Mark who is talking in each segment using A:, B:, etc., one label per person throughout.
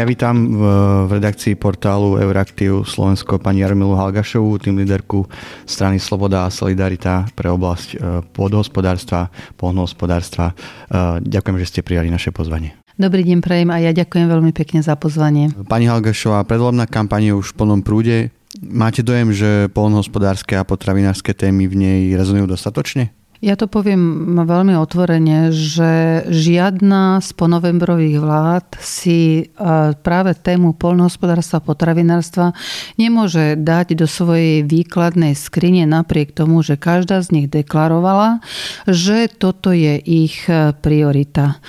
A: Ja vítam v, v redakcii portálu Euraktiv Slovensko pani Jarmilu Halgašovú, tým líderku strany Sloboda a Solidarita pre oblasť e, pôdohospodárstva, polnohospodárstva. E, ďakujem, že ste prijali naše pozvanie.
B: Dobrý deň, prejem a ja ďakujem veľmi pekne za pozvanie.
A: Pani Halgašová, predvolebná kampaň je už v plnom prúde. Máte dojem, že polnohospodárske a potravinárske témy v nej rezonujú dostatočne?
B: Ja to poviem veľmi otvorene, že žiadna z ponovembrových vlád si e, práve tému polnohospodárstva a potravinárstva nemôže dať do svojej výkladnej skrine napriek tomu, že každá z nich deklarovala, že toto je ich e, priorita.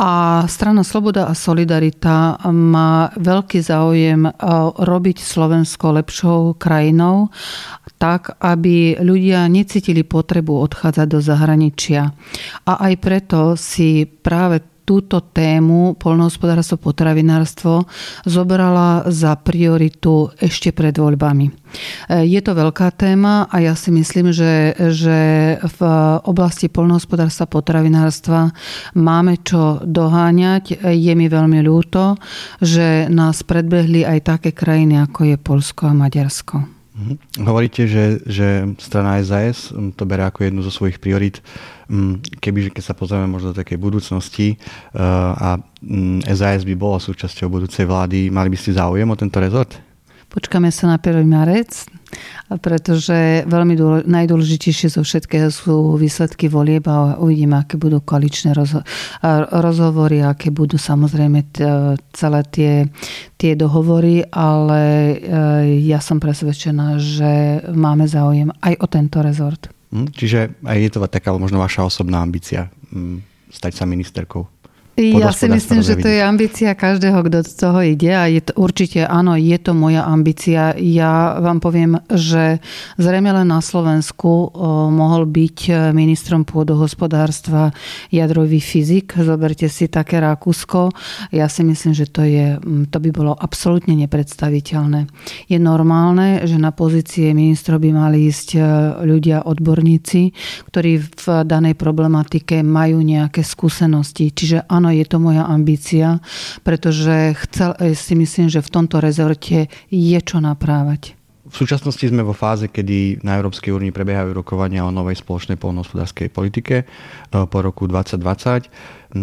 B: A strana Sloboda a Solidarita má veľký záujem e, robiť Slovensko lepšou krajinou tak, aby ľudia necítili potrebu odchádzať do zahraničia. A aj preto si práve túto tému polnohospodárstvo, potravinárstvo zobrala za prioritu ešte pred voľbami. E, je to veľká téma a ja si myslím, že, že v oblasti polnohospodárstva, potravinárstva máme čo doháňať. Je mi veľmi ľúto, že nás predbehli aj také krajiny, ako je Polsko a Maďarsko.
A: Mhm. Hovoríte, že, že strana SAS mm, to berá ako jednu zo svojich priorit. Mm, keby, keď sa pozrieme možno do takej budúcnosti eh, a SAS mm, by bola súčasťou budúcej vlády, mali by ste záujem o tento rezort?
B: Počkáme sa na 1. marec, pretože veľmi dôle, najdôležitejšie zo všetkého sú výsledky volieb a uvidíme, aké budú koaličné rozho- rozhovory, aké budú samozrejme t- celé tie, tie dohovory, ale e, ja som presvedčená, že máme záujem aj o tento rezort.
A: Hm, čiže aj je to taká možno vaša osobná ambícia hm, stať sa ministerkou?
B: Ja si myslím, že to je ambícia každého, kto z toho ide a je to, určite áno, je to moja ambícia. Ja vám poviem, že zrejme len na Slovensku o, mohol byť e, ministrom pôdohospodárstva jadrový fyzik. Zoberte si také Rakúsko. Ja si myslím, že to, je, to by bolo absolútne nepredstaviteľné. Je normálne, že na pozície ministrov by mali ísť e, ľudia, odborníci, ktorí v danej problematike majú nejaké skúsenosti. Čiže áno, je to moja ambícia, pretože chcel, eh, si myslím, že v tomto rezorte je čo naprávať.
A: V súčasnosti sme vo fáze, kedy na Európskej únii prebiehajú rokovania o novej spoločnej polnohospodárskej politike eh, po roku 2020.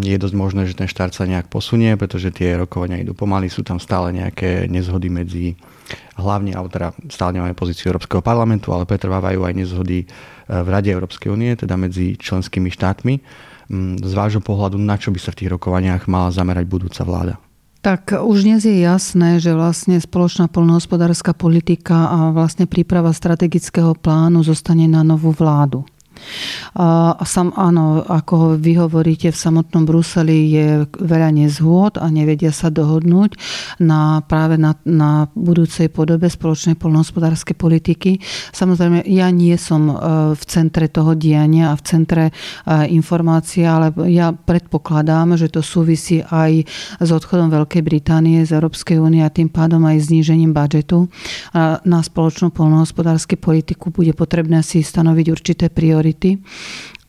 A: Je dosť možné, že ten štart sa nejak posunie, pretože tie rokovania idú pomaly, sú tam stále nejaké nezhody medzi hlavne, alebo teda stále nemáme pozíciu Európskeho parlamentu, ale pretrvávajú aj nezhody eh, v Rade Európskej únie, teda medzi členskými štátmi. Mm, z vášho pohľadu, na čo by sa v tých rokovaniach mala zamerať budúca vláda?
B: Tak už dnes je jasné, že vlastne spoločná polnohospodárska politika a vlastne príprava strategického plánu zostane na novú vládu. A sam, áno, ako vy hovoríte, v samotnom Bruseli je veľa nezhôd a nevedia sa dohodnúť na, práve na, na budúcej podobe spoločnej polnohospodárskej politiky. Samozrejme, ja nie som e, v centre toho diania a v centre e, informácií, ale ja predpokladám, že to súvisí aj s odchodom Veľkej Británie z Európskej únie a tým pádom aj znížením budžetu. Na spoločnú polnohospodárskú politiku bude potrebné si stanoviť určité priority priority,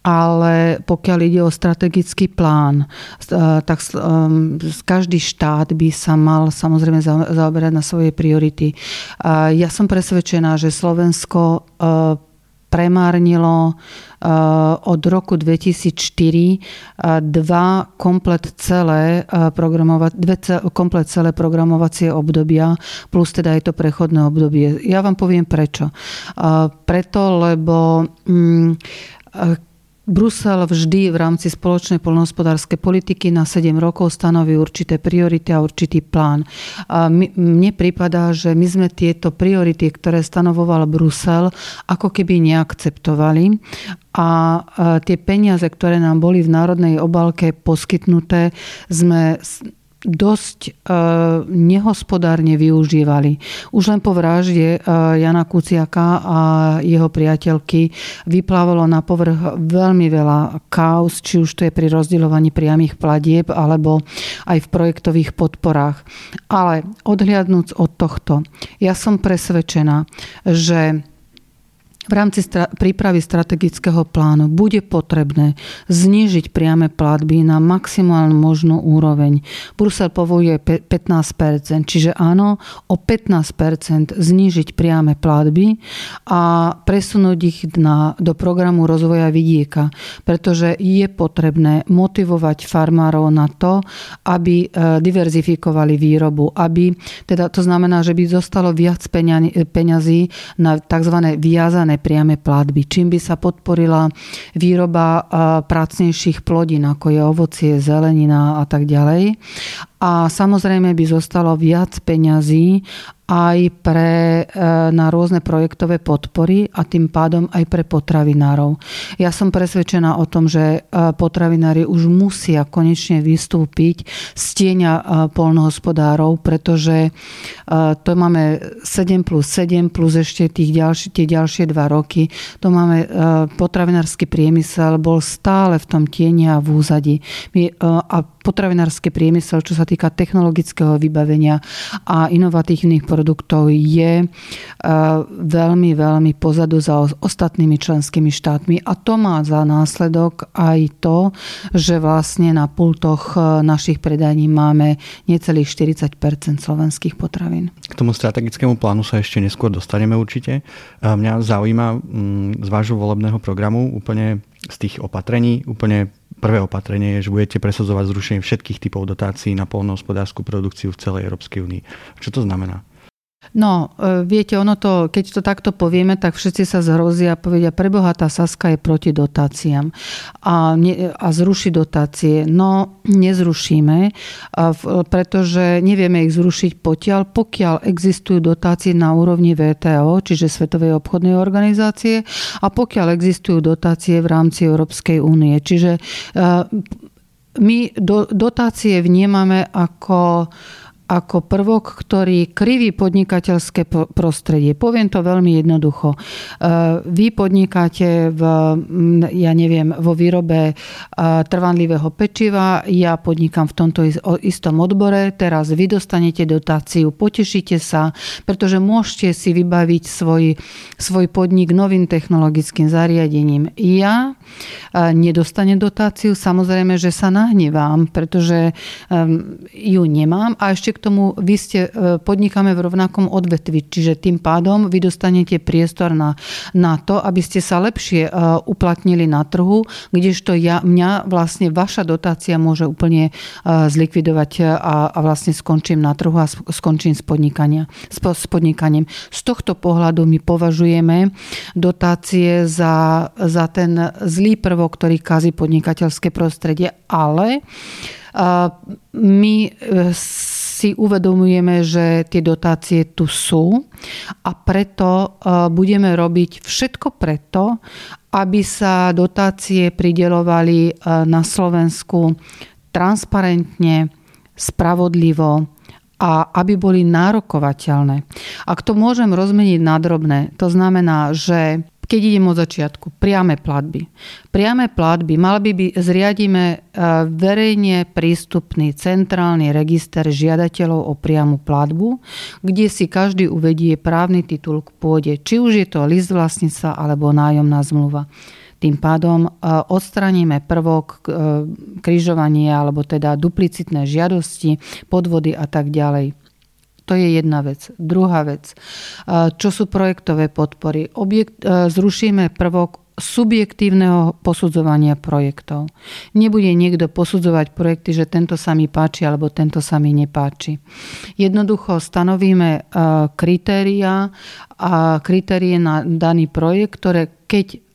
B: ale pokiaľ ide o strategický plán, eh, tak ehm, každý štát by sa mal samozrejme zaoberať na svoje priority. Ja som presvedčená, že Slovensko eh, premárnilo eh, od roku 2004 dva komplet celé, programova- dve komplet celé programovacie obdobia, plus teda je to prechodné obdobie. Ja vám poviem prečo. Preto, lebo mm, Brusel vždy v rámci spoločnej polnohospodárskej politiky na 7 rokov stanoví určité priority a určitý plán. A mne prípada, že my sme tieto priority, ktoré stanovoval Brusel, ako keby neakceptovali a tie peniaze, ktoré nám boli v národnej obálke poskytnuté, sme dosť e, nehospodárne využívali. Už len po vražde e, Jana Kuciaka a jeho priateľky vyplávalo na povrch veľmi veľa kaos, či už to je pri rozdeľovaní priamých platieb alebo aj v projektových podporách. Ale odhliadnúc od tohto, ja som presvedčená, že v rámci stra- prípravy strategického plánu bude potrebné znížiť priame platby na maximálnu možnú úroveň. Brusel povoluje 15%, čiže áno, o 15% znížiť priame platby a presunúť ich na, do programu rozvoja vidieka, pretože je potrebné motivovať farmárov na to, aby e, diverzifikovali výrobu, aby, teda to znamená, že by zostalo viac peňazí na tzv. viazané priame platby, čím by sa podporila výroba pracnejších plodín, ako je ovocie, zelenina a tak ďalej. A samozrejme by zostalo viac peňazí aj pre, e, na rôzne projektové podpory a tým pádom aj pre potravinárov. Ja som presvedčená o tom, že e, potravinári už musia konečne vystúpiť z tieňa e, polnohospodárov, pretože to máme 7 plus 7 plus ešte tých ďalší, tie ďalšie dva roky. To máme potravinársky priemysel, bol stále v tom tieni a v úzadi. My, a potravinársky priemysel, čo sa týka technologického vybavenia a inovatívnych produktov, je e, veľmi, veľmi pozadu za ostatnými členskými štátmi a to má za následok aj to, že vlastne na pultoch e, našich predaní máme necelých 40% slovenských potravín.
A: K tomu strategickému plánu sa ešte neskôr dostaneme určite. Mňa zaujíma mm, z vášho volebného programu úplne z tých opatrení, úplne prvé opatrenie je, že budete presadzovať zrušenie všetkých typov dotácií na polnohospodárskú produkciu v celej Európskej únii. Čo to znamená?
B: No, e, viete, ono to, keď to takto povieme, tak všetci sa zhrozia a povedia, preboha tá Saska je proti dotáciám a, ne, a zruší dotácie. No, nezrušíme, pretože nevieme ich zrušiť potiaľ, pokiaľ existujú dotácie na úrovni VTO, čiže Svetovej obchodnej organizácie, a pokiaľ existujú dotácie v rámci Európskej únie. Čiže e, my do, dotácie vnímame ako ako prvok, ktorý kriví podnikateľské prostredie. Poviem to veľmi jednoducho. E, vy podnikáte v, ja neviem, vo výrobe e, trvanlivého pečiva, ja podnikám v tomto istom odbore, teraz vy dostanete dotáciu, potešíte sa, pretože môžete si vybaviť svoj, svoj podnik novým technologickým zariadením. Ja e, nedostane dotáciu, samozrejme, že sa nahnevám, pretože ju nemám a ešte tomu vy ste, e, podnikáme v rovnakom odvetvi, čiže tým pádom vy dostanete priestor na, na to, aby ste sa lepšie e, uplatnili na trhu, kdežto ja, mňa vlastne vaša dotácia môže úplne e, zlikvidovať a, a vlastne skončím na trhu a skončím s, podnikania, s, s podnikaním. Z tohto pohľadu my považujeme dotácie za, za ten zlý prvok, ktorý kazí podnikateľské prostredie, ale my si uvedomujeme, že tie dotácie tu sú a preto e, budeme robiť všetko preto, aby sa dotácie pridelovali e, na Slovensku transparentne, spravodlivo a aby boli nárokovateľné. Ak to môžem rozmeniť na drobné, to znamená, že keď idem od začiatku, priame platby. Priame platby, mal by, by zriadíme e, verejne prístupný centrálny register žiadateľov o priamu platbu, kde si každý uvedie právny titul k pôde, či už je to list vlastníca alebo nájomná zmluva. Tým pádom e, odstraníme prvok e, križovania alebo teda duplicitné žiadosti, podvody a tak ďalej. To je jedna vec. Druhá vec. Čo sú projektové podpory? Objekt, e, zrušíme prvok subjektívneho posudzovania projektov. Nebude niekto posudzovať projekty, že tento sa mi páči alebo tento sa mi nepáči. Jednoducho stanovíme e, kritéria a kritérie na daný projekt, ktoré keď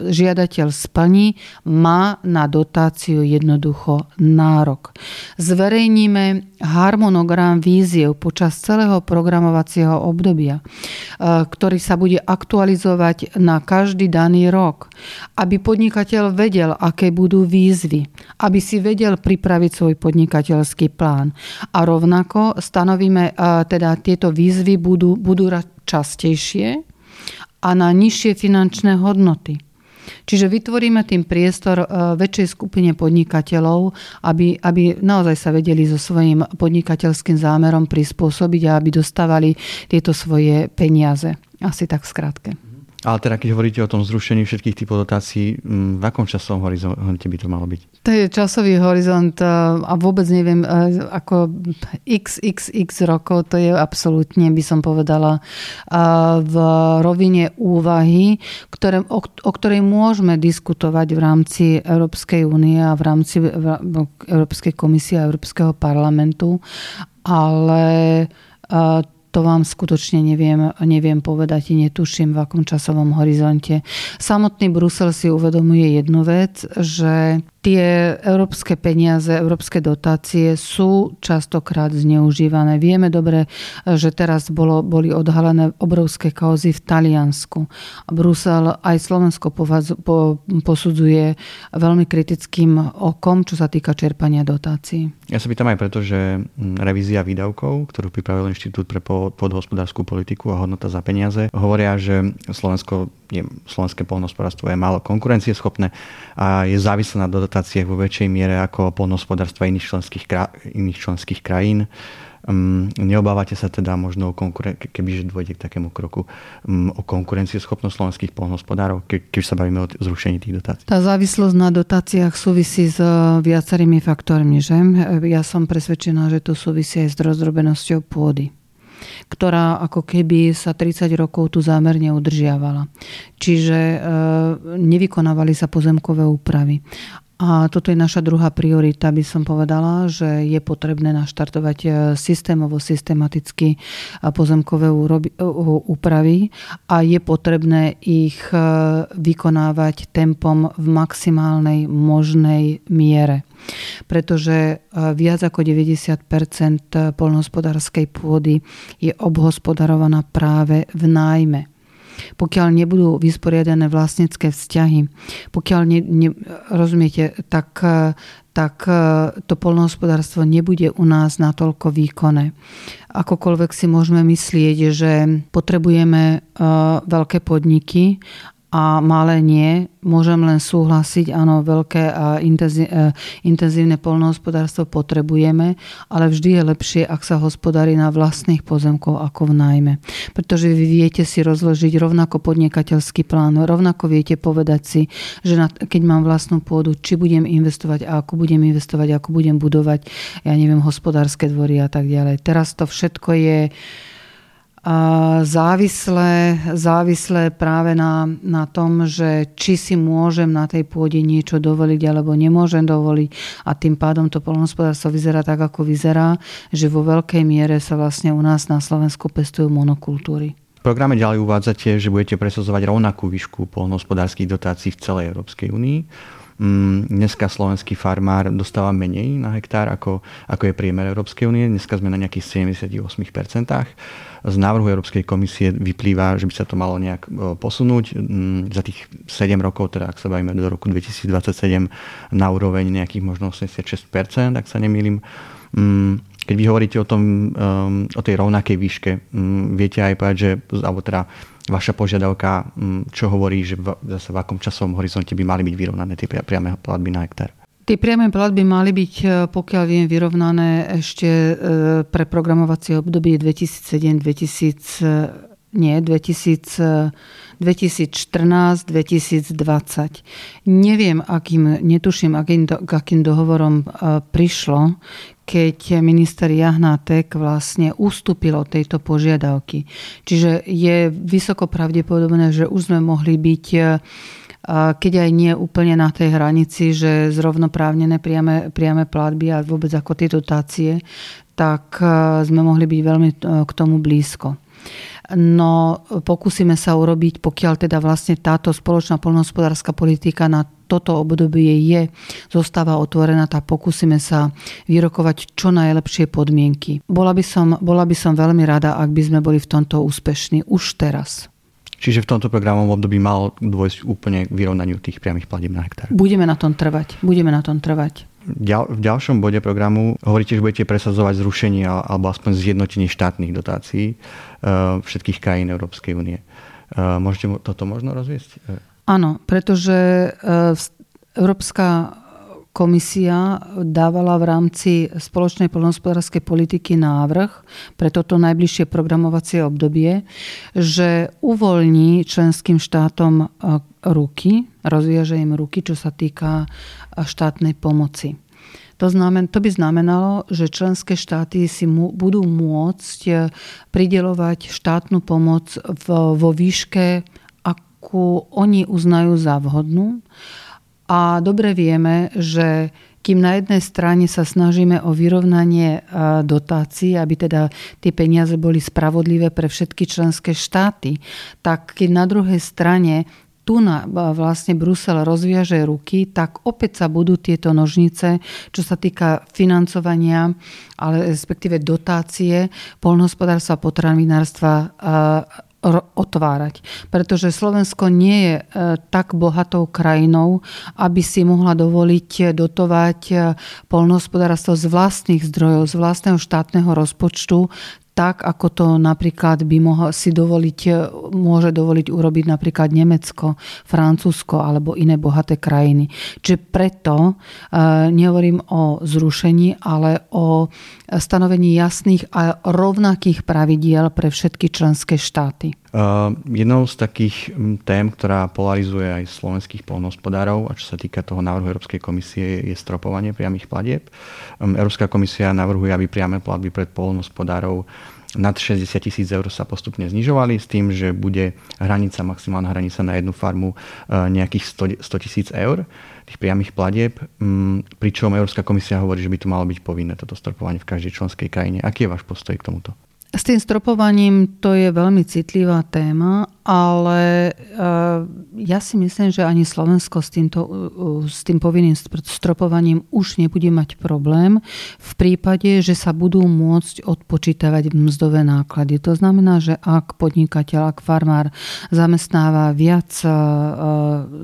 B: žiadateľ splní, má na dotáciu jednoducho nárok. Zverejníme harmonogram víziev počas celého programovacieho obdobia, ktorý sa bude aktualizovať na každý daný rok, aby podnikateľ vedel, aké budú výzvy, aby si vedel pripraviť svoj podnikateľský plán. A rovnako stanovíme, teda tieto výzvy budú, budú častejšie, a na nižšie finančné hodnoty. Čiže vytvoríme tým priestor e, väčšej skupine podnikateľov, aby, aby naozaj sa vedeli so svojím podnikateľským zámerom prispôsobiť a aby dostávali tieto svoje peniaze. Asi tak skrátke.
A: Ale teda, keď hovoríte o tom zrušení všetkých typov dotácií, v akom časovom horizonte by to malo byť?
B: To je časový horizont a vôbec neviem, ako xxx rokov, to je absolútne, by som povedala, v rovine úvahy, ktoré, o, o ktorej môžeme diskutovať v rámci Európskej únie a v rámci Európskej komisie a Európskeho parlamentu, ale to vám skutočne neviem, neviem povedať, netuším v akom časovom horizonte. Samotný Brusel si uvedomuje jednu vec, že tie európske peniaze, európske dotácie sú častokrát zneužívané. Vieme dobre, že teraz bolo, boli odhalené obrovské kauzy v Taliansku. Brusel aj Slovensko posudzuje veľmi kritickým okom, čo sa týka čerpania dotácií.
A: Ja sa pýtam aj preto, že mm, revízia výdavkov, ktorú pripravil Inštitút pre podhospodárskú politiku a hodnota za peniaze, hovoria, že Slovensko je, slovenské polnospodárstvo je málo konkurencieschopné a je závislé na dotáciách vo väčšej miere ako polnospodárstva iných členských, iných členských krajín. Um, neobávate sa teda možno, o konkuren- kebyže dôjde k takému kroku, um, o konkurencieschopnosť slovenských polnospodárov, ke- keď sa bavíme o zrušení tých dotácií?
B: Tá závislosť na dotáciách súvisí s uh, viacerými faktormi. Že? Ja som presvedčená, že to súvisí aj s rozdrobenosťou pôdy ktorá ako keby sa 30 rokov tu zámerne udržiavala. Čiže e, nevykonávali sa pozemkové úpravy. A toto je naša druhá priorita, by som povedala, že je potrebné naštartovať e, systémovo, systematicky e, pozemkové úpravy a je potrebné ich vykonávať tempom v maximálnej možnej miere. Pretože e, viac ako 90% polnohospodárskej pôdy je obhospodarovaná práve v nájme pokiaľ nebudú vysporiadané vlastnícke vzťahy, pokiaľ ne, ne, rozumiete, tak, e, tak e, to polnohospodárstvo nebude u nás natoľko výkonné. Akokoľvek si môžeme myslieť, že potrebujeme veľké podniky a malé nie. Môžem len súhlasiť, áno, veľké a e, intenzívne polnohospodárstvo potrebujeme, ale vždy je lepšie, ak sa hospodári na vlastných pozemkov ako v nájme. Pretože vy viete si rozložiť rovnako podnikateľský plán, rovnako viete povedať si, že keď mám vlastnú pôdu, či budem investovať a ako budem investovať, ako budem budovať, ja neviem, hospodárske dvory a tak ďalej. Teraz to všetko je závislé, závislé práve na, na tom, že či si môžem na tej pôde niečo dovoliť alebo nemôžem dovoliť a tým pádom to polnospodárstvo vyzerá tak, ako vyzerá, že vo veľkej miere sa vlastne u nás na Slovensku pestujú monokultúry.
A: V programe ďalej uvádzate, že budete presadzovať rovnakú výšku polnohospodárských dotácií v celej Európskej únii. Mm, dneska slovenský farmár dostáva menej na hektár, ako, ako je priemer Európskej únie. Dneska sme na nejakých 78%. Z návrhu Európskej komisie vyplýva, že by sa to malo nejak e, posunúť mm, za tých 7 rokov, teda ak sa bavíme do roku 2027, na úroveň nejakých možno 86%, ak sa nemýlim. Mm, keď vy hovoríte o, tom, o tej rovnakej výške, viete aj povedať, že, alebo teda vaša požiadavka, mm, čo hovorí, že v, zase v akom časovom horizonte by mali byť vyrovnané tie priame platby na hektár?
B: Tie priame platby mali byť, e, pokiaľ viem, vyrovnané ešte e, pre programovacie obdobie 2007 2000 e, nie, 2000, 2014-2020. Neviem, akým, netuším, akým, akým dohovorom prišlo, keď minister Jahnátek vlastne ustúpil od tejto požiadavky. Čiže je vysoko pravdepodobné, že už sme mohli byť keď aj nie úplne na tej hranici, že zrovnoprávnené priame, priame platby a vôbec ako tie dotácie, tak sme mohli byť veľmi k tomu blízko. No pokúsime sa urobiť, pokiaľ teda vlastne táto spoločná poľnohospodárska politika na toto obdobie je, zostáva otvorená, tak pokúsime sa vyrokovať čo najlepšie podmienky. Bola by som, bola by som veľmi rada, ak by sme boli v tomto úspešní už teraz.
A: Čiže v tomto programovom období mal dôjsť úplne k vyrovnaniu tých priamých platieb na hektár.
B: Budeme na tom trvať. Budeme na tom trvať.
A: V ďalšom bode programu hovoríte, že budete presadzovať zrušenie alebo aspoň zjednotenie štátnych dotácií všetkých krajín Európskej únie. Eh, môžete toto možno rozviesť?
B: Áno, pretože eh, Európska komisia dávala v rámci spoločnej poľnohospodárskej politiky návrh pre toto najbližšie programovacie obdobie, že uvoľní členským štátom ruky, rozviaže im ruky, čo sa týka štátnej pomoci. To, znamen, to by znamenalo, že členské štáty si mu, budú môcť e, pridelovať štátnu pomoc v, vo výške, akú oni uznajú za vhodnú. A dobre vieme, že kým na jednej strane sa snažíme o vyrovnanie e, dotácií, aby teda tie peniaze boli spravodlivé pre všetky členské štáty, tak keď na druhej strane tu na vlastne Brusel rozviaže ruky, tak opäť sa budú tieto nožnice, čo sa týka financovania, ale respektíve dotácie polnohospodárstva a potravinárstva otvárať. Pretože Slovensko nie je e, tak bohatou krajinou, aby si mohla dovoliť dotovať e, polnohospodárstvo z vlastných zdrojov, z vlastného štátneho rozpočtu, tak, ako to napríklad by mohol si dovoliť, e, môže dovoliť urobiť napríklad Nemecko, Francúzsko alebo iné bohaté krajiny. Čiže preto nehovorím o zrušení, ale o stanovení jasných a rovnakých pravidiel pre všetky členské štáty.
A: Uh, jednou z takých tém, ktorá polarizuje aj slovenských polnohospodárov a čo sa týka toho návrhu Európskej komisie je stropovanie priamých platieb. Um, Európska komisia navrhuje, aby priame platby pred polnohospodárov nad 60 tisíc eur sa postupne znižovali s tým, že bude hranica, maximálna hranica na jednu farmu uh, nejakých 100 tisíc eur tých priamých platieb, um, pričom Európska komisia hovorí, že by to malo byť povinné toto stropovanie v každej členskej krajine. Aký je váš postoj k tomuto?
B: S tým stropovaním to je veľmi citlivá téma ale eh, ja si myslím, že ani Slovensko s, týmto, s tým povinným stropovaním už nebude mať problém v prípade, že sa budú môcť odpočítavať mzdové náklady. To znamená, že ak podnikateľ, ak farmár zamestnáva viac eh,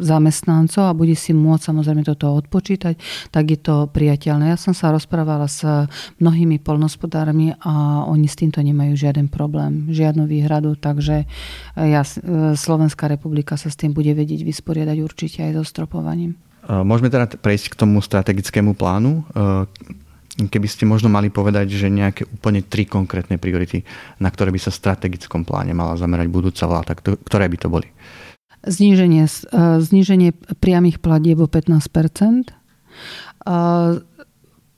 B: zamestnancov a bude si môcť samozrejme toto odpočítať, tak je to priateľné. Ja som sa rozprávala s mnohými polnospodármi a oni s týmto nemajú žiaden problém, žiadnu výhradu, takže ja Slovenská republika sa s tým bude vedieť vysporiadať určite aj so stropovaním.
A: Môžeme teda prejsť k tomu strategickému plánu. Keby ste možno mali povedať, že nejaké úplne tri konkrétne priority, na ktoré by sa v strategickom pláne mala zamerať budúca vláda, ktoré by to boli?
B: Zníženie, zníženie priamých platieb o 15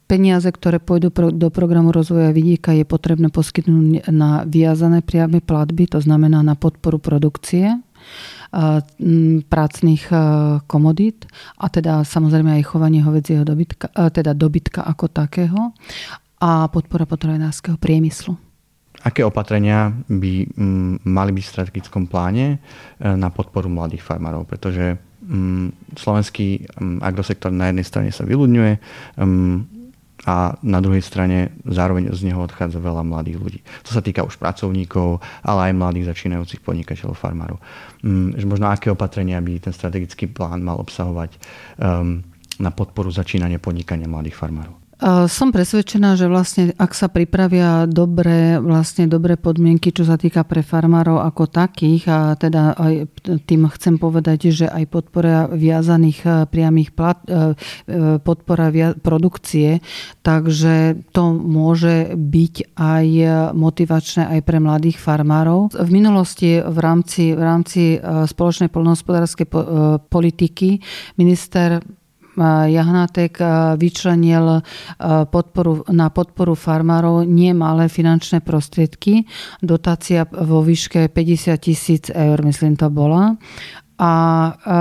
B: Peniaze, ktoré pôjdu do programu rozvoja vidíka, je potrebné poskytnúť na viazané priame platby, to znamená na podporu produkcie prácných komodít a teda samozrejme aj chovanie hovedzieho dobytka, teda dobytka ako takého a podpora potravinárskeho priemyslu.
A: Aké opatrenia by mali byť v strategickom pláne e, na podporu mladých farmárov? Pretože slovenský agrosektor na jednej strane sa vyľudňuje, a na druhej strane zároveň z neho odchádza veľa mladých ľudí. To sa týka už pracovníkov, ale aj mladých začínajúcich podnikateľov, farmárov. Mm, možno aké opatrenia by ten strategický plán mal obsahovať um, na podporu začínania podnikania mladých farmárov?
B: Som presvedčená, že vlastne ak sa pripravia dobré, vlastne dobré podmienky, čo sa týka pre farmárov ako takých, a teda aj tým chcem povedať, že aj podpora viazaných e, priamých plat, e, e, podpora produkcie, takže to môže byť aj motivačné aj pre mladých farmárov. V minulosti v rámci, v rámci spoločnej poľnohospodárskej politiky minister Jahnátek vyčlenil podporu, na podporu farmárov nie malé finančné prostriedky. Dotácia vo výške 50 tisíc eur, myslím to bola a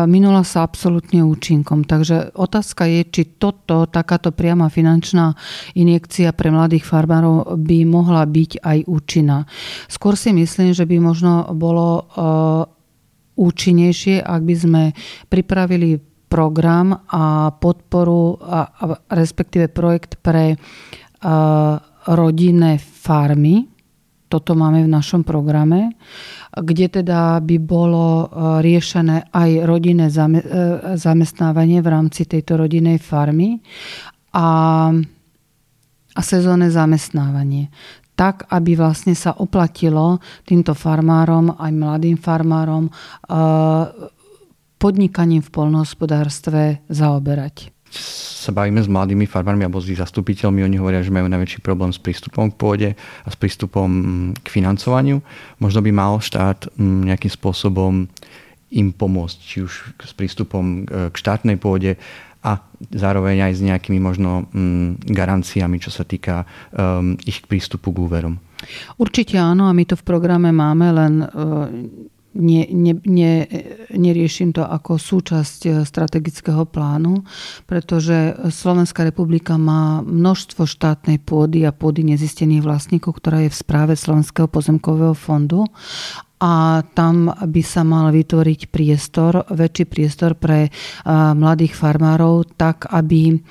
B: minula sa absolútne účinkom. Takže otázka je, či toto, takáto priama finančná injekcia pre mladých farmárov by mohla byť aj účinná. Skôr si myslím, že by možno bolo účinnejšie, ak by sme pripravili program a podporu, a, a respektíve projekt pre a, rodinné farmy. Toto máme v našom programe, kde teda by bolo riešené aj rodinné e, zamestnávanie v rámci tejto rodinnej farmy a, a sezónne zamestnávanie tak, aby vlastne sa oplatilo týmto farmárom, aj mladým farmárom, podnikaním v polnohospodárstve zaoberať.
A: sa bavíme s mladými farmármi alebo s ich zastupiteľmi, oni hovoria, že majú najväčší problém s prístupom k pôde a s prístupom k financovaniu. Možno by mal štát nejakým spôsobom im pomôcť, či už s prístupom k štátnej pôde a zároveň aj s nejakými možno garanciami, čo sa týka um, ich prístupu k úverom.
B: Určite áno a my to v programe máme, len uh, ne, ne, ne, neriešim to ako súčasť eh, strategického plánu, pretože Slovenská republika má množstvo štátnej pôdy a pôdy nezistených vlastníkov, ktorá je v správe Slovenského pozemkového fondu. A tam by sa mal vytvoriť priestor, väčší priestor pre eh, mladých farmárov, tak aby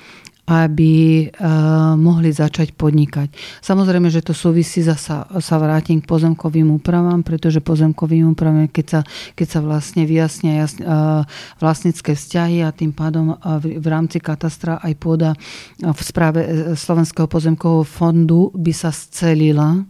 B: aby uh, mohli začať podnikať. Samozrejme, že to súvisí, zasa sa vrátim k pozemkovým úpravám, pretože pozemkovým úpravám, keď sa, keď sa vlastne vyjasnia uh, vlastnícke vzťahy a tým pádom v, v rámci katastra aj pôda v správe Slovenského pozemkového fondu by sa scelila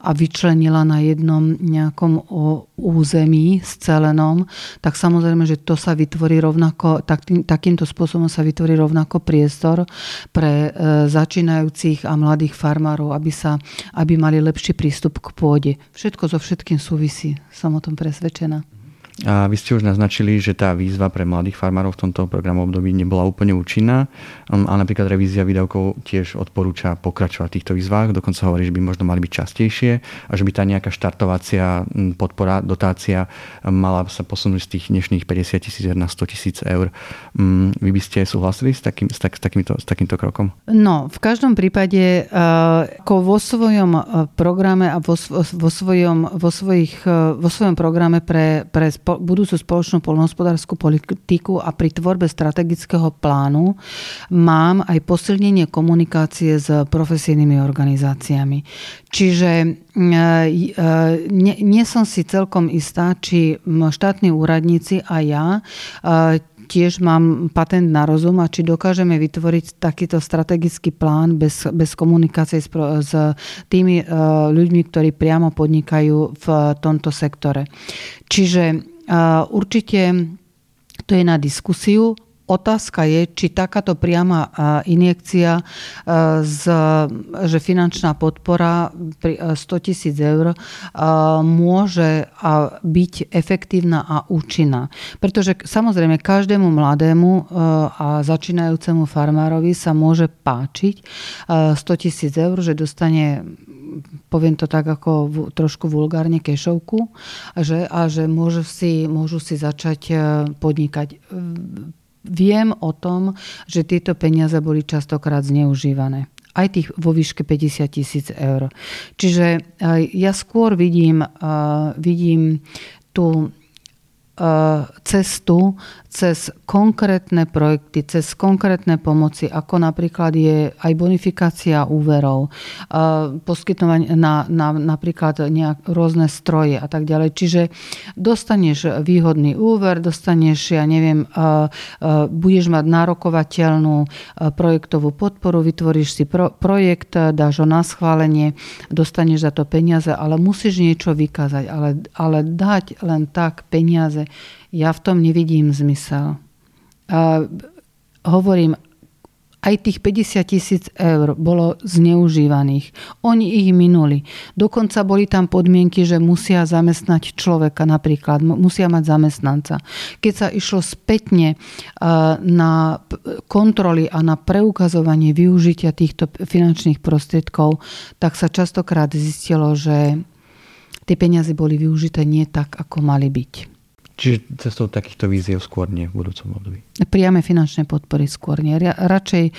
B: a vyčlenila na jednom nejakom území scelenom, tak samozrejme, že to sa vytvorí rovnako, tak, takýmto spôsobom sa vytvorí rovnako priestor pre e, začínajúcich a mladých farmárov, aby, sa, aby mali lepší prístup k pôde. Všetko so všetkým súvisí, som o tom presvedčená.
A: A vy ste už naznačili, že tá výzva pre mladých farmárov v tomto programu období nebola úplne účinná. Um, a napríklad revízia výdavkov tiež odporúča pokračovať v týchto výzvach. Dokonca hovorí, že by možno mali byť častejšie a že by tá nejaká štartovacia podpora, dotácia mala sa posunúť z tých dnešných 50 tisíc na 100 tisíc eur. Vy by ste súhlasili s, takým, s, tak, s, takýmto, s takýmto krokom?
B: No, v každom prípade ako vo svojom programe a vo, vo, svojom, vo, svojich, vo svojom programe pre, pre budúcu spoločnú polnohospodárskú politiku a pri tvorbe strategického plánu mám aj posilnenie komunikácie s profesijnými organizáciami. Čiže e, e, nie, nie som si celkom istá, či štátni úradníci a ja e, tiež mám patent na rozum a či dokážeme vytvoriť takýto strategický plán bez, bez komunikácie s, s tými ľuďmi, ktorí priamo podnikajú v tomto sektore. Čiže Určite to je na diskusiu. Otázka je, či takáto priama injekcia, že finančná podpora 100 tisíc eur môže byť efektívna a účinná. Pretože samozrejme každému mladému a začínajúcemu farmárovi sa môže páčiť 100 tisíc eur, že dostane poviem to tak ako trošku vulgárne kešovku, že, a že môžu si, môžu si začať e, podnikať. Viem o tom, že tieto peniaze boli častokrát zneužívané aj tých vo výške 50 tisíc eur. Čiže e, ja skôr vidím, e, vidím tú cestu cez konkrétne projekty, cez konkrétne pomoci, ako napríklad je aj bonifikácia úverov, poskytovanie na, na napríklad nejak rôzne stroje a tak ďalej. Čiže dostaneš výhodný úver, dostaneš, ja neviem, budeš mať nárokovateľnú projektovú podporu, vytvoríš si pro, projekt, dáš ho na schválenie, dostaneš za to peniaze, ale musíš niečo vykázať. Ale, ale dať len tak peniaze ja v tom nevidím zmysel. A hovorím, aj tých 50 tisíc eur bolo zneužívaných. Oni ich minuli. Dokonca boli tam podmienky, že musia zamestnať človeka napríklad, musia mať zamestnanca. Keď sa išlo spätne na kontroly a na preukazovanie využitia týchto finančných prostriedkov, tak sa častokrát zistilo, že tie peniaze boli využité nie tak, ako mali byť.
A: Čiže cestou takýchto víziev skôr nie v budúcom období?
B: Priame finančné podpory skôr nie. Radšej e,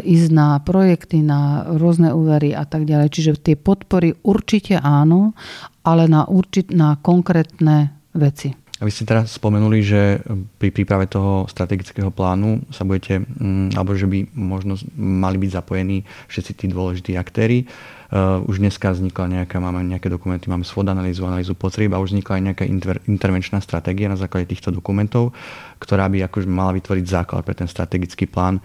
B: ísť na projekty, na rôzne úvery a tak ďalej. Čiže tie podpory určite áno, ale na, určit, na konkrétne veci.
A: A vy ste teraz spomenuli, že pri príprave toho strategického plánu sa budete, mm, alebo že by možno mali byť zapojení všetci tí dôležití aktéry. Už dneska vznikla nejaká, máme nejaké dokumenty, máme svod analýzu, potrieb a už vznikla aj nejaká inter, intervenčná stratégia na základe týchto dokumentov, ktorá by akože mala vytvoriť základ pre ten strategický plán.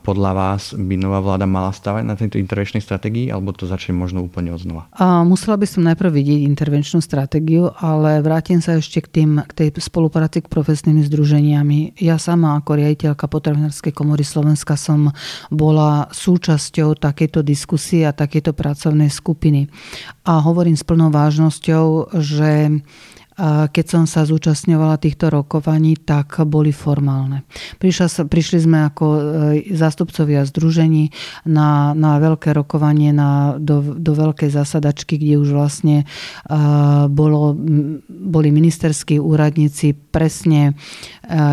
A: Podľa vás by nová vláda mala stavať na tejto intervenčnej stratégii alebo to začne možno úplne od znova?
B: A musela by som najprv vidieť intervenčnú stratégiu, ale vrátim sa ešte k, tým, k tej spolupráci k profesnými združeniami. Ja sama ako riaditeľka potravinárskej komory Slovenska som bola súčasťou takéto diskusie a takéto pracovnej skupiny. A hovorím s plnou vážnosťou, že keď som sa zúčastňovala týchto rokovaní, tak boli formálne. Prišla, prišli sme ako e, zástupcovia združení na, na veľké rokovanie, na, do, do veľkej zasadačky, kde už vlastne bolo, boli ministerskí úradníci presne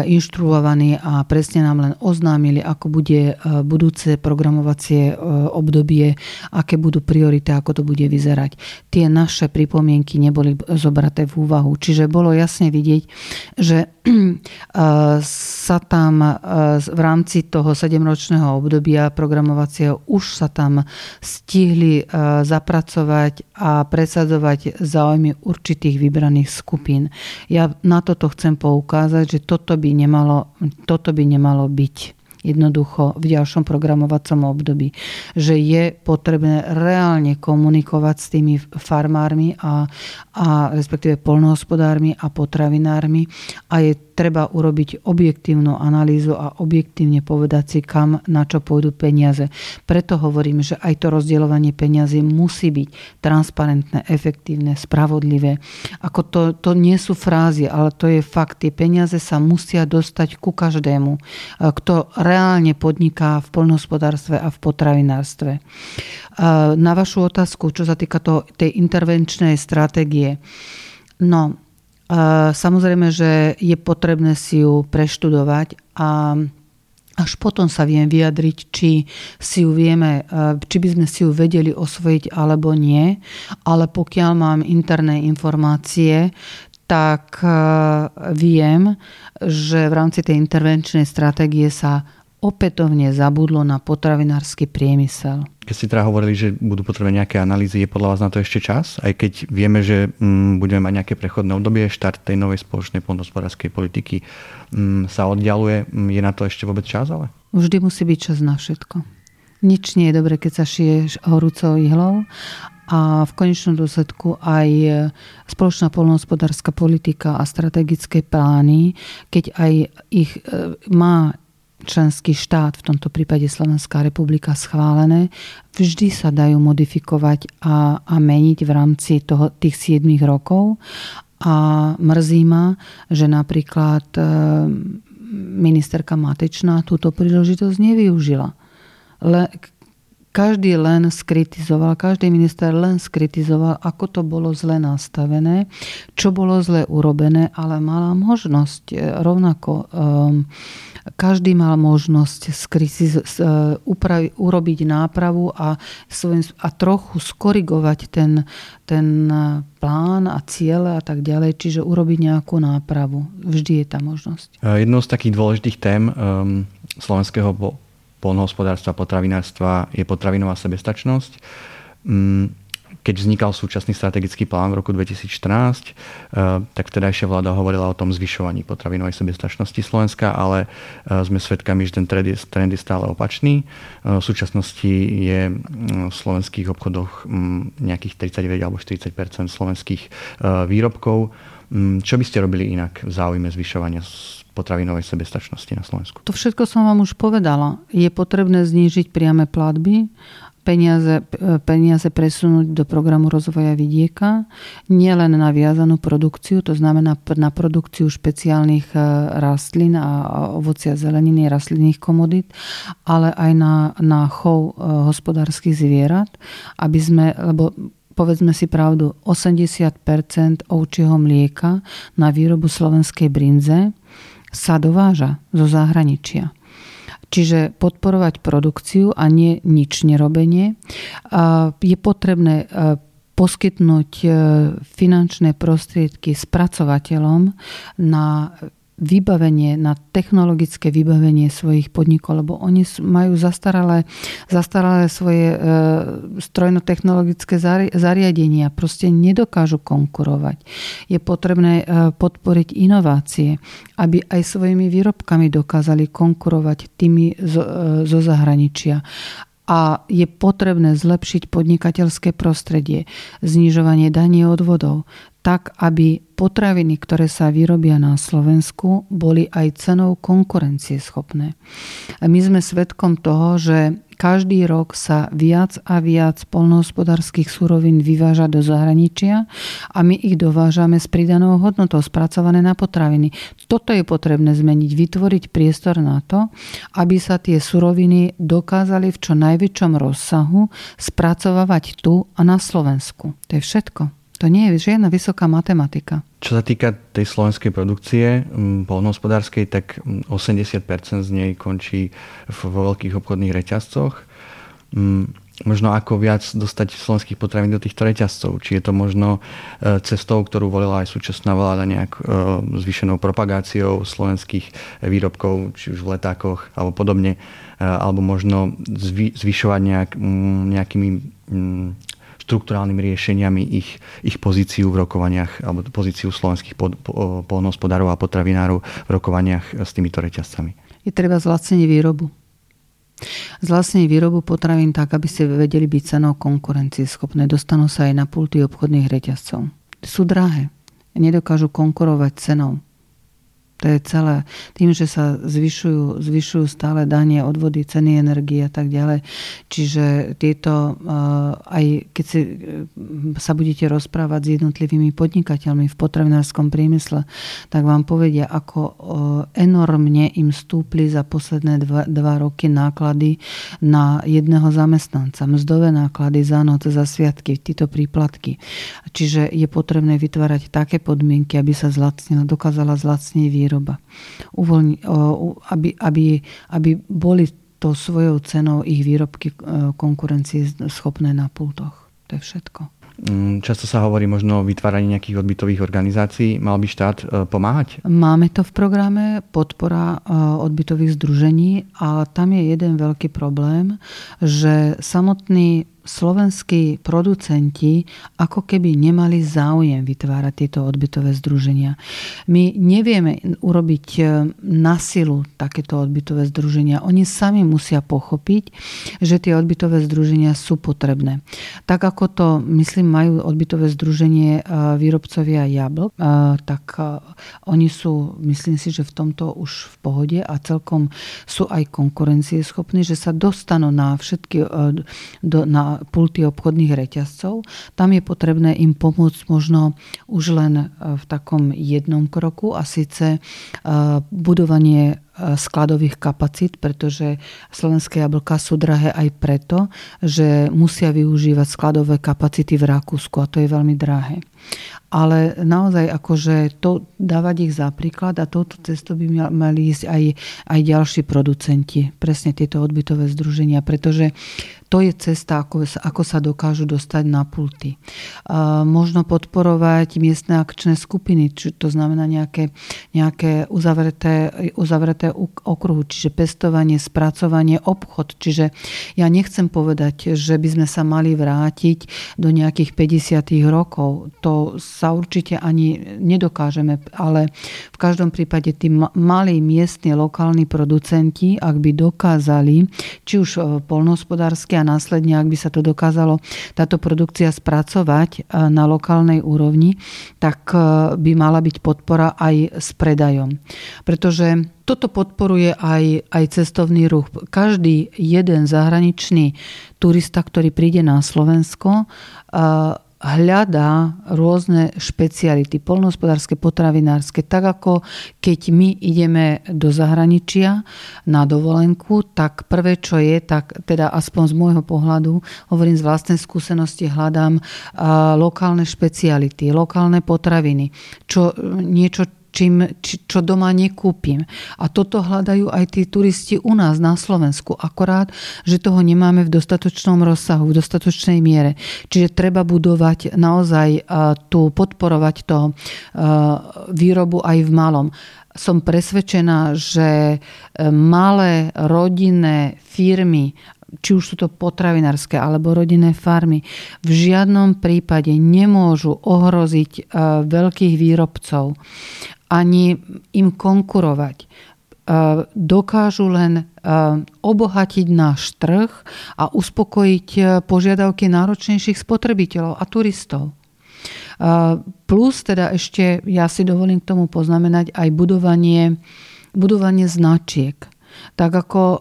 B: inštruovaní a presne nám len oznámili, ako bude budúce programovacie obdobie, aké budú priority, ako to bude vyzerať. Tie naše pripomienky neboli zobraté v úvahu. Čiže bolo jasne vidieť, že sa tam v rámci toho sedemročného obdobia programovacieho už sa tam stihli zapracovať a presadzovať záujmy určitých vybraných skupín. Ja na toto chcem poukázať, že toto by nemalo, toto by nemalo byť jednoducho v ďalšom programovacom období. Že je potrebné reálne komunikovať s tými farmármi a, a respektíve polnohospodármi a potravinármi a je treba urobiť objektívnu analýzu a objektívne povedať si, kam na čo pôjdu peniaze. Preto hovorím, že aj to rozdielovanie peniazy musí byť transparentné, efektívne, spravodlivé. Ako to, to nie sú frázy, ale to je fakt. Tie peniaze sa musia dostať ku každému, kto reálne podniká v poľnohospodárstve a v potravinárstve. Na vašu otázku, čo sa týka toho, tej intervenčnej stratégie. No, Samozrejme, že je potrebné si ju preštudovať a až potom sa viem vyjadriť, či si ju vieme, či by sme si ju vedeli osvojiť alebo nie. Ale pokiaľ mám interné informácie, tak viem, že v rámci tej intervenčnej stratégie sa opätovne zabudlo na potravinársky priemysel.
A: Keď ste teda hovorili, že budú potrebné nejaké analýzy, je podľa vás na to ešte čas? Aj keď vieme, že mm, budeme mať nejaké prechodné obdobie, štart tej novej spoločnej poľnohospodárskej politiky mm, sa oddialuje, mm, je na to ešte vôbec čas? Ale?
B: Vždy musí byť čas na všetko. Nič nie je dobre, keď sa šiješ horúcou ihlou a v konečnom dôsledku aj spoločná polnohospodárska politika a strategické plány, keď aj ich e, má členský štát, v tomto prípade Slovenská republika, schválené, vždy sa dajú modifikovať a, a meniť v rámci toho, tých 7 rokov. A mrzí ma, že napríklad e, ministerka Matečná túto príležitosť nevyužila. Le, každý len skritizoval, každý minister len skritizoval, ako to bolo zle nastavené, čo bolo zle urobené, ale mala možnosť e, rovnako um, každý mal možnosť skritiz, uh, upravi, urobiť nápravu a, svojim, a trochu skorigovať ten, ten e, plán a ciele a tak ďalej, čiže urobiť nejakú nápravu. Vždy je tá možnosť.
A: Jednou z takých dôležitých tém um, slovenského polnohospodárstva, potravinárstva je potravinová sebestačnosť. Mm, keď vznikal súčasný strategický plán v roku 2014, eh, tak vtedajšia vláda hovorila o tom zvyšovaní potravinovej sebestačnosti Slovenska, ale eh, sme svedkami, že ten trend je, trend je stále opačný. Eh, v súčasnosti je mm, v slovenských obchodoch mm, nejakých 39 alebo 40% slovenských výrobkov. Čo by ste robili inak v záujme zvyšovania potravinovej sebestačnosti na Slovensku.
B: To všetko som vám už povedala. Je potrebné znížiť priame platby, peniaze, peniaze presunúť do programu rozvoja vidieka, nielen na viazanú produkciu, to znamená na produkciu špeciálnych e, rastlín a ovocia zeleniny, rastlinných komodít, ale aj na, na chov e, hospodárskych zvierat, aby sme, lebo povedzme si pravdu, 80% ovčieho mlieka na výrobu slovenskej brinze sa dováža zo zahraničia. Čiže podporovať produkciu a nie nič nerobenie. Je potrebné e, poskytnúť e, finančné prostriedky spracovateľom na vybavenie, na technologické vybavenie svojich podnikov, lebo oni majú zastaralé, zastaralé svoje e, strojno-technologické zariadenia, proste nedokážu konkurovať. Je potrebné e, podporiť inovácie, aby aj svojimi výrobkami dokázali konkurovať tými zo, e, zo zahraničia a je potrebné zlepšiť podnikateľské prostredie, znižovanie daní odvodov, tak aby potraviny, ktoré sa vyrobia na Slovensku, boli aj cenou konkurencieschopné. My sme svedkom toho, že každý rok sa viac a viac polnohospodárských surovín vyváža do zahraničia a my ich dovážame s pridanou hodnotou, spracované na potraviny. Toto je potrebné zmeniť, vytvoriť priestor na to, aby sa tie suroviny dokázali v čo najväčšom rozsahu spracovávať tu a na Slovensku. To je všetko. To nie je žiadna vysoká matematika.
A: Čo sa týka tej slovenskej produkcie polnohospodárskej, tak 80% z nej končí vo veľkých obchodných reťazcoch. Možno ako viac dostať slovenských potravín do týchto reťazcov. Či je to možno e, cestou, ktorú volila aj súčasná vláda nejak e, zvýšenou propagáciou slovenských výrobkov, či už v letákoch alebo podobne, e, alebo možno zvyšovať nejak, nejakými štruktúrálnymi riešeniami ich, ich pozíciu v rokovaniach alebo pozíciu slovenských polnohospodárov a potravinárov v rokovaniach s týmito reťazcami.
B: Je treba zlacniť výrobu. Zlacniť výrobu potravín tak, aby ste vedeli byť cenou konkurencieschopné. Dostanú sa aj na pulty obchodných reťazcov. Sú drahé. Nedokážu konkurovať cenou. To je celé. Tým, že sa zvyšujú, zvyšujú stále danie, odvody, ceny energie a tak ďalej. Čiže tieto, eh, aj keď si, eh, sa budete rozprávať s jednotlivými podnikateľmi v potravinárskom priemysle, tak vám povedia, ako eh, enormne im stúpli za posledné dva, dva roky náklady na jedného zamestnanca. Mzdové náklady za noc, za sviatky, títo príplatky. Čiže je potrebné vytvárať také podmienky, aby sa zlacnila, dokázala zlacniť výroba. Uvoľni, aby, aby, aby boli to svojou cenou ich výrobky e, konkurencie schopné na pultoch. To je všetko.
A: Mm, často sa hovorí možno o vytváraní nejakých odbytových organizácií. Mal by štát e, pomáhať?
B: Máme to v programe podpora e, odbytových združení, ale tam je jeden veľký problém, že samotný slovenskí producenti ako keby nemali záujem vytvárať tieto odbytové združenia. My nevieme urobiť e, na silu takéto odbytové združenia. Oni sami musia pochopiť, že tie odbytové združenia sú potrebné. Tak ako to, myslím, majú odbytové združenie e, výrobcovia jablk, e, tak oni sú, myslím si, že v tomto už v pohode a celkom sú aj konkurencieschopní, že sa dostanú na všetky do, pulty obchodných reťazcov. Tam je potrebné im pomôcť možno už len e, v takom jednom kroku a síce e, budovanie e, skladových kapacít, pretože slovenské jablká sú drahé aj preto, že musia využívať skladové kapacity v Rakúsku a to je veľmi drahé. Ale naozaj akože to dávať ich za príklad a touto cestou by mali ísť aj, aj ďalší producenti, presne tieto odbytové združenia, pretože to je cesta, ako, ako sa dokážu dostať na pulty. Možno podporovať miestne akčné skupiny, či to znamená nejaké, nejaké uzavreté, uzavreté okruhu, čiže pestovanie, spracovanie, obchod. Čiže ja nechcem povedať, že by sme sa mali vrátiť do nejakých 50. rokov. To sa určite ani nedokážeme, ale v každom prípade tí malí miestni lokálni producenti, ak by dokázali, či už e, polnohospodársky a následne, ak by sa to dokázalo táto produkcia spracovať e, na lokálnej úrovni, tak e, by mala byť podpora aj s predajom. Pretože toto podporuje aj, aj cestovný ruch. Každý jeden zahraničný turista, ktorý príde na Slovensko, hľadá rôzne špeciality, polnohospodárske, potravinárske, tak ako keď my ideme do zahraničia na dovolenku, tak prvé, čo je, tak teda aspoň z môjho pohľadu, hovorím z vlastnej skúsenosti, hľadám lokálne špeciality, lokálne potraviny, čo, niečo, čím, či, čo doma nekúpim. A toto hľadajú aj tí turisti u nás na Slovensku. Akorát, že toho nemáme v dostatočnom rozsahu, v dostatočnej miere. Čiže treba budovať naozaj tu, podporovať to výrobu aj v malom som presvedčená, že malé rodinné firmy či už sú to potravinárske alebo rodinné farmy, v žiadnom prípade nemôžu ohroziť veľkých výrobcov ani im konkurovať. E, dokážu len e, obohatiť náš trh a uspokojiť požiadavky náročnejších spotrebiteľov a turistov. Plus teda ešte, ja si dovolím k tomu poznamenať aj budovanie, budovanie značiek tak ako e,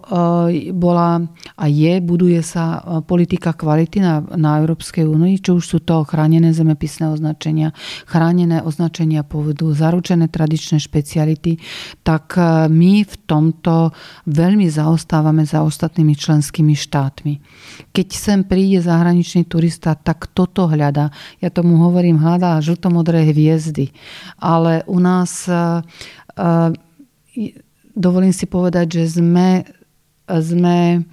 B: bola a je, buduje sa e, politika kvality na, na Európskej únii, či už sú to chránené zemepisné označenia, chránené označenia pôvodu, zaručené tradičné špeciality, tak e, my v tomto veľmi zaostávame za ostatnými členskými štátmi. Keď sem príde zahraničný turista, tak toto hľada. Ja tomu hovorím, hľadá žltomodré hviezdy. Ale u nás dovolím si povedať, že sme, sme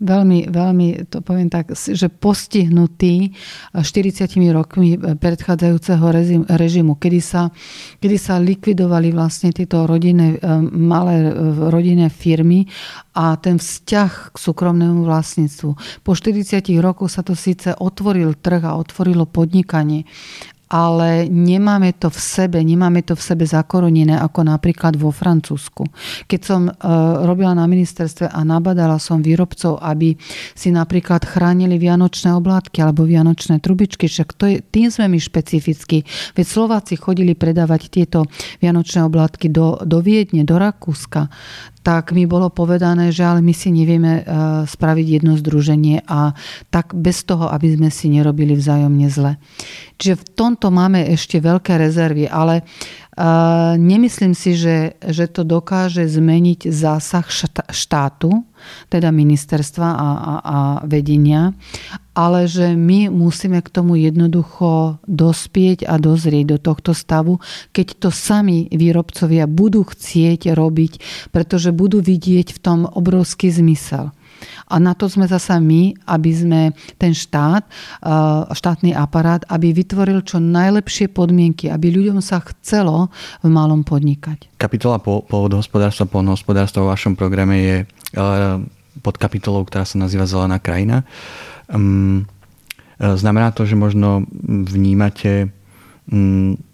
B: veľmi, veľmi, to poviem tak, že postihnutí 40 rokmi predchádzajúceho režimu, kedy sa, kedy sa likvidovali vlastne tieto rodinné, malé rodinné firmy a ten vzťah k súkromnému vlastníctvu. Po 40 rokoch sa to síce otvoril trh a otvorilo podnikanie, ale nemáme to v sebe, nemáme to v sebe zakorenené ako napríklad vo Francúzsku. Keď som e, robila na ministerstve a nabadala som výrobcov, aby si napríklad chránili vianočné oblátky alebo vianočné trubičky, však to je, tým sme my špecificky. Veď Slováci chodili predávať tieto vianočné oblátky do, do Viedne, do Rakúska tak mi bolo povedané, že ale my si nevieme e, spraviť jedno združenie a tak bez toho, aby sme si nerobili vzájomne zle. Čiže v tomto máme ešte veľké rezervy, ale Nemyslím si, že, že to dokáže zmeniť zásah štátu, teda ministerstva a, a, a vedenia, ale že my musíme k tomu jednoducho dospieť a dozrieť do tohto stavu, keď to sami výrobcovia budú chcieť robiť, pretože budú vidieť v tom obrovský zmysel. A na to sme zasa my, aby sme ten štát, štátny aparát, aby vytvoril čo najlepšie podmienky, aby ľuďom sa chcelo v malom podnikať.
A: Kapitola pôvodohospodárstva, polnohospodárstva vo vašom programe je pod kapitolou, ktorá sa nazýva Zelená krajina. Mm, e, znamená to, že možno vnímate mm,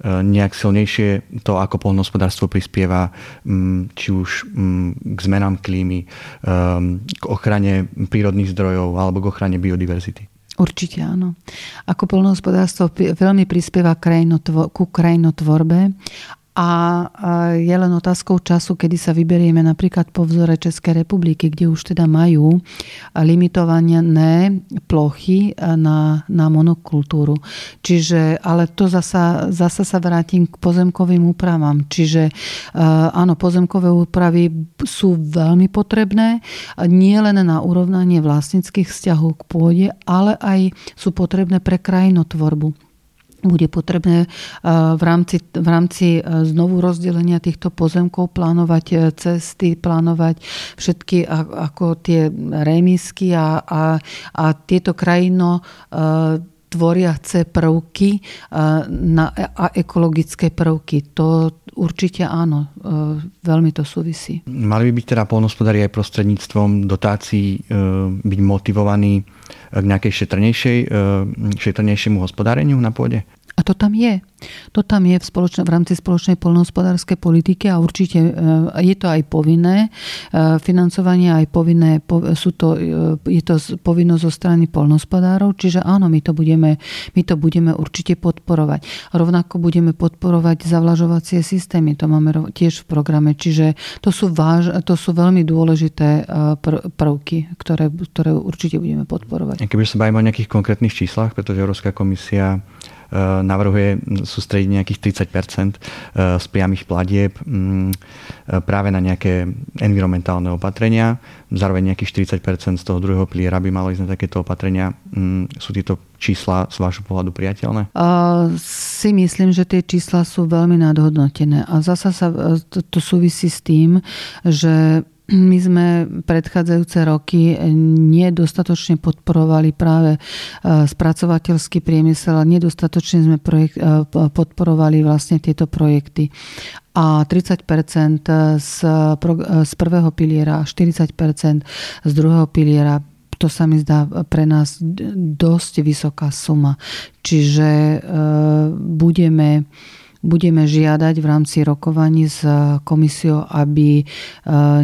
A: nejak silnejšie to, ako polnohospodárstvo prispieva mm, či už mm, k zmenám klímy, ehm, k ochrane prírodných zdrojov alebo k ochrane biodiverzity.
B: Určite áno. Ako polnohospodárstvo veľmi prispieva ku krajinotvorbe a je len otázkou času, kedy sa vyberieme napríklad po vzore Českej republiky, kde už teda majú limitované plochy na, na monokultúru. Čiže, ale to zasa, zasa sa vrátim k pozemkovým úpravám. Čiže áno, pozemkové úpravy sú veľmi potrebné, nie len na urovnanie vlastnických vzťahov k pôde, ale aj sú potrebné pre krajinotvorbu bude potrebné v rámci, v rámci znovu rozdelenia týchto pozemkov plánovať e, cesty, plánovať všetky ako tie remisky a, a, a tieto krajino tvoriace prvky a ekologické prvky. To určite áno, veľmi to súvisí.
A: Mali by byť teda polnospodári aj prostredníctvom dotácií e, byť motivovaní k nejakej šetrnejšej, e, šetrnejšiemu hospodáreniu na pôde?
B: A to tam je. To tam je v, spoločne, v rámci spoločnej polnohospodárskej politiky a určite e, je to aj povinné. E, financovanie aj povinné, sú to, e, je to povinnosť zo strany polnohospodárov, čiže áno, my to, budeme, my to budeme určite podporovať. Rovnako budeme podporovať zavlažovacie systémy, to máme tiež v programe, čiže to sú, váž, to sú veľmi dôležité prvky, ktoré, ktoré určite budeme podporovať.
A: Keby sa bavíme o nejakých konkrétnych číslach, pretože Európska komisia navrhuje sústrediť nejakých 30% z priamých platieb mm, práve na nejaké environmentálne opatrenia. Zároveň nejakých 40 z toho druhého piliera by malo ísť na takéto opatrenia. Mm, sú tieto čísla z vášho pohľadu priateľné?
B: Uh, si myslím, že tie čísla sú veľmi nadhodnotené. A zasa sa to, to súvisí s tým, že my sme predchádzajúce roky nedostatočne podporovali práve e, spracovateľský priemysel a nedostatočne sme projekt, e, podporovali vlastne tieto projekty. A 30% z, z prvého piliera a 40% z druhého piliera to sa mi zdá pre nás dosť vysoká suma. Čiže e, budeme budeme žiadať v rámci rokovaní s komisiou, aby e,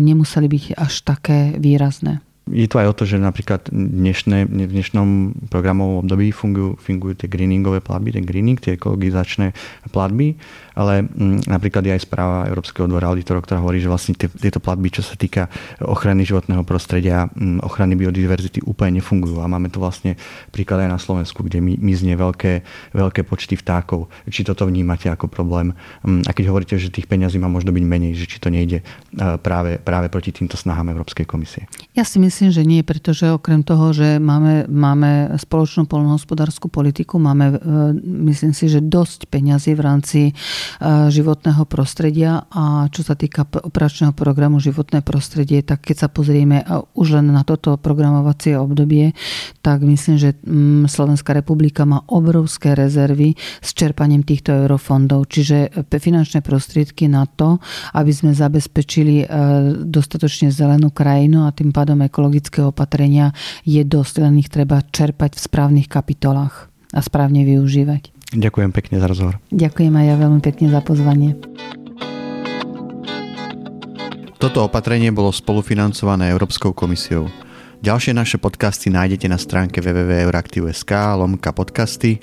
B: nemuseli byť až také výrazné.
A: Je to aj o to, že napríklad dnešné, v dnešnom programovom období fungujú, fungujú tie greeningové platby, ten greening, tie ekologizačné platby ale mm, napríklad je aj správa Európskeho dvora auditorov, ktorá hovorí, že vlastne tieto platby, čo sa týka ochrany životného prostredia, mm, ochrany biodiverzity úplne nefungujú a máme tu vlastne príklad aj na Slovensku, kde mizne veľké, veľké počty vtákov. Či toto vnímate ako problém? Mm, a keď hovoríte, že tých peňazí má možno byť menej, že či to nejde e, práve, práve proti týmto snahám Európskej komisie?
B: Ja si myslím, že nie, pretože okrem toho, že máme, máme spoločnú polnohospodárskú politiku, máme, e, myslím si, že dosť peňazí v rámci životného prostredia a čo sa týka operačného programu životné prostredie, tak keď sa pozrieme už len na toto programovacie obdobie, tak myslím, že mm, Slovenská republika má obrovské rezervy s čerpaním týchto eurofondov, čiže finančné prostriedky na to, aby sme zabezpečili e, dostatočne zelenú krajinu a tým pádom ekologické opatrenia je dosť, len ich treba čerpať v správnych kapitolách a správne využívať.
A: Ďakujem pekne za rozhovor.
B: Ďakujem aj ja veľmi pekne za pozvanie.
A: Toto opatrenie bolo spolufinancované Európskou komisiou. Ďalšie naše podcasty nájdete na stránke www.euraktiv.sk lomka podcasty,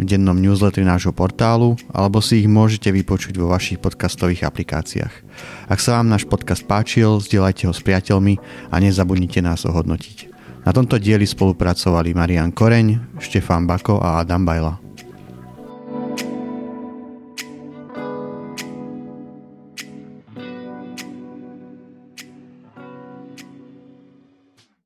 A: v dennom newsletteri nášho portálu alebo si ich môžete vypočuť vo vašich podcastových aplikáciách. Ak sa vám náš podcast páčil, zdieľajte ho s priateľmi a nezabudnite nás ohodnotiť. Na tomto dieli spolupracovali Marian Koreň, Štefán Bako a Adam Bajla.